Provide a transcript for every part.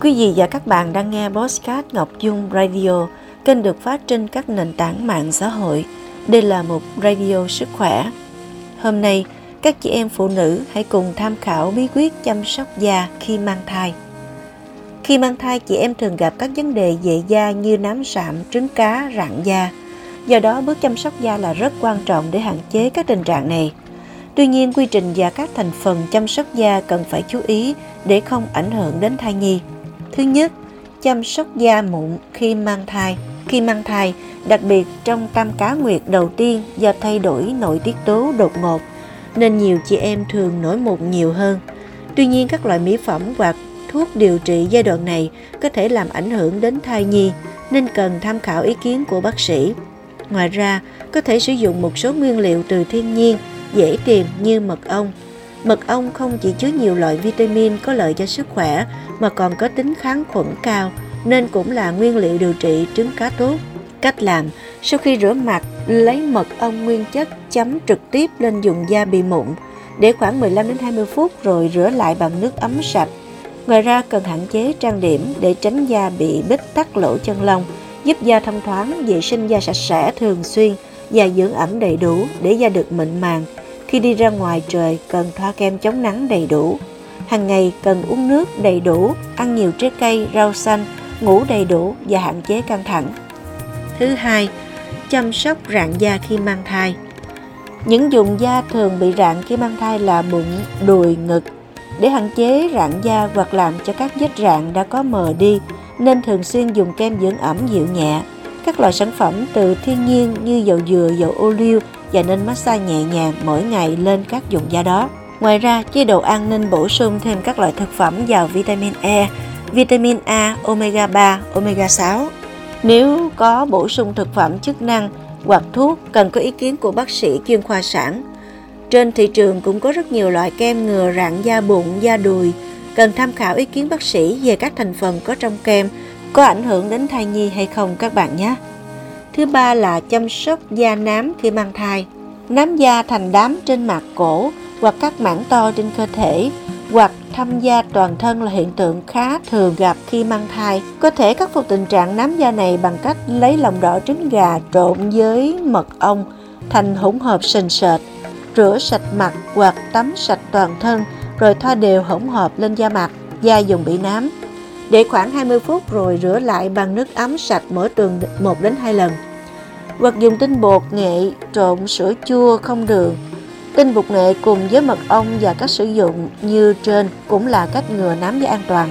Quý vị và các bạn đang nghe Postcard Ngọc Dung Radio, kênh được phát trên các nền tảng mạng xã hội. Đây là một radio sức khỏe. Hôm nay, các chị em phụ nữ hãy cùng tham khảo bí quyết chăm sóc da khi mang thai. Khi mang thai, chị em thường gặp các vấn đề về da như nám sạm, trứng cá, rạn da. Do đó, bước chăm sóc da là rất quan trọng để hạn chế các tình trạng này. Tuy nhiên, quy trình và các thành phần chăm sóc da cần phải chú ý để không ảnh hưởng đến thai nhi. Thứ nhất, chăm sóc da mụn khi mang thai. Khi mang thai, đặc biệt trong tam cá nguyệt đầu tiên do thay đổi nội tiết tố đột ngột, nên nhiều chị em thường nổi mụn nhiều hơn. Tuy nhiên, các loại mỹ phẩm hoặc thuốc điều trị giai đoạn này có thể làm ảnh hưởng đến thai nhi, nên cần tham khảo ý kiến của bác sĩ. Ngoài ra, có thể sử dụng một số nguyên liệu từ thiên nhiên dễ tìm như mật ong. Mật ong không chỉ chứa nhiều loại vitamin có lợi cho sức khỏe mà còn có tính kháng khuẩn cao nên cũng là nguyên liệu điều trị trứng cá tốt. Cách làm, sau khi rửa mặt, lấy mật ong nguyên chất chấm trực tiếp lên vùng da bị mụn, để khoảng 15 đến 20 phút rồi rửa lại bằng nước ấm sạch. Ngoài ra cần hạn chế trang điểm để tránh da bị bít tắc lỗ chân lông, giúp da thông thoáng, vệ sinh da sạch sẽ thường xuyên và dưỡng ẩm đầy đủ để da được mịn màng. Khi đi ra ngoài trời cần thoa kem chống nắng đầy đủ. Hàng ngày cần uống nước đầy đủ, ăn nhiều trái cây, rau xanh, ngủ đầy đủ và hạn chế căng thẳng. Thứ hai, chăm sóc rạn da khi mang thai. Những vùng da thường bị rạn khi mang thai là bụng, đùi, ngực. Để hạn chế rạn da hoặc làm cho các vết rạn đã có mờ đi, nên thường xuyên dùng kem dưỡng ẩm dịu nhẹ. Các loại sản phẩm từ thiên nhiên như dầu dừa, dầu ô liu và nên massage nhẹ nhàng mỗi ngày lên các vùng da đó. Ngoài ra, chế độ ăn nên bổ sung thêm các loại thực phẩm giàu vitamin E, vitamin A, omega 3, omega 6. Nếu có bổ sung thực phẩm chức năng hoặc thuốc cần có ý kiến của bác sĩ chuyên khoa sản. Trên thị trường cũng có rất nhiều loại kem ngừa rạn da bụng, da đùi. Cần tham khảo ý kiến bác sĩ về các thành phần có trong kem có ảnh hưởng đến thai nhi hay không các bạn nhé. Thứ ba là chăm sóc da nám khi mang thai. Nám da thành đám trên mặt cổ hoặc các mảng to trên cơ thể hoặc thâm da toàn thân là hiện tượng khá thường gặp khi mang thai. Có thể khắc phục tình trạng nám da này bằng cách lấy lòng đỏ trứng gà trộn với mật ong thành hỗn hợp sền sệt, rửa sạch mặt hoặc tắm sạch toàn thân rồi thoa đều hỗn hợp lên da mặt, da dùng bị nám. Để khoảng 20 phút rồi rửa lại bằng nước ấm sạch mỗi tuần 1 đến 2 lần. Hoặc dùng tinh bột nghệ trộn sữa chua không đường Tinh bột nghệ cùng với mật ong và cách sử dụng như trên cũng là cách ngừa nám da an toàn.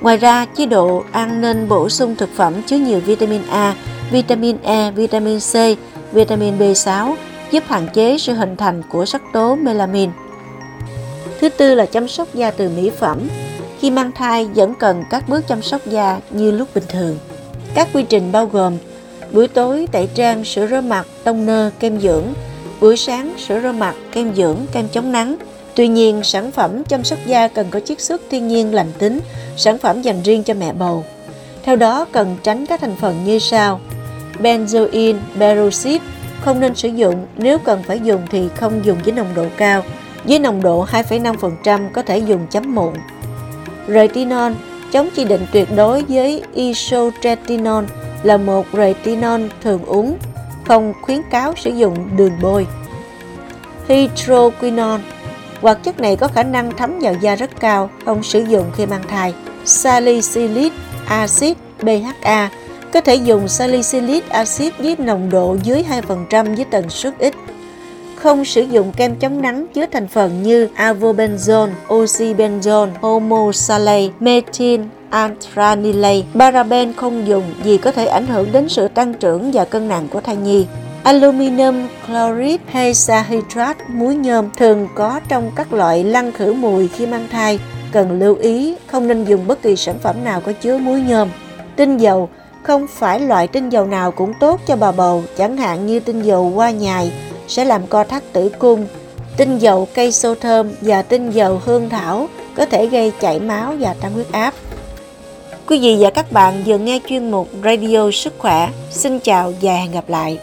Ngoài ra, chế độ ăn nên bổ sung thực phẩm chứa nhiều vitamin A, vitamin E, vitamin C, vitamin B6 giúp hạn chế sự hình thành của sắc tố melamin. Thứ tư là chăm sóc da từ mỹ phẩm. Khi mang thai vẫn cần các bước chăm sóc da như lúc bình thường. Các quy trình bao gồm buổi tối tẩy trang, sữa rửa mặt, toner, kem dưỡng, buổi sáng sữa rửa mặt, kem dưỡng, kem chống nắng. Tuy nhiên, sản phẩm chăm sóc da cần có chiết xuất thiên nhiên lành tính, sản phẩm dành riêng cho mẹ bầu. Theo đó, cần tránh các thành phần như sau. Benzoin, peroxide không nên sử dụng, nếu cần phải dùng thì không dùng với nồng độ cao. Với nồng độ 2,5% có thể dùng chấm mụn. Retinol chống chỉ định tuyệt đối với isotretinol là một retinol thường uống không khuyến cáo sử dụng đường bôi. Hydroquinone Hoạt chất này có khả năng thấm vào da rất cao, không sử dụng khi mang thai. Salicylic acid BHA có thể dùng salicylic acid với nồng độ dưới 2% với tần suất ít. Không sử dụng kem chống nắng chứa thành phần như avobenzone, oxybenzone, homosalate, methyl, antranilate. Paraben không dùng vì có thể ảnh hưởng đến sự tăng trưởng và cân nặng của thai nhi. Aluminum chloride hay sahydrat muối nhôm thường có trong các loại lăn khử mùi khi mang thai. Cần lưu ý không nên dùng bất kỳ sản phẩm nào có chứa muối nhôm. Tinh dầu không phải loại tinh dầu nào cũng tốt cho bà bầu, chẳng hạn như tinh dầu hoa nhài sẽ làm co thắt tử cung. Tinh dầu cây sô thơm và tinh dầu hương thảo có thể gây chảy máu và tăng huyết áp. Quý vị và các bạn vừa nghe chuyên mục Radio Sức khỏe. Xin chào và hẹn gặp lại.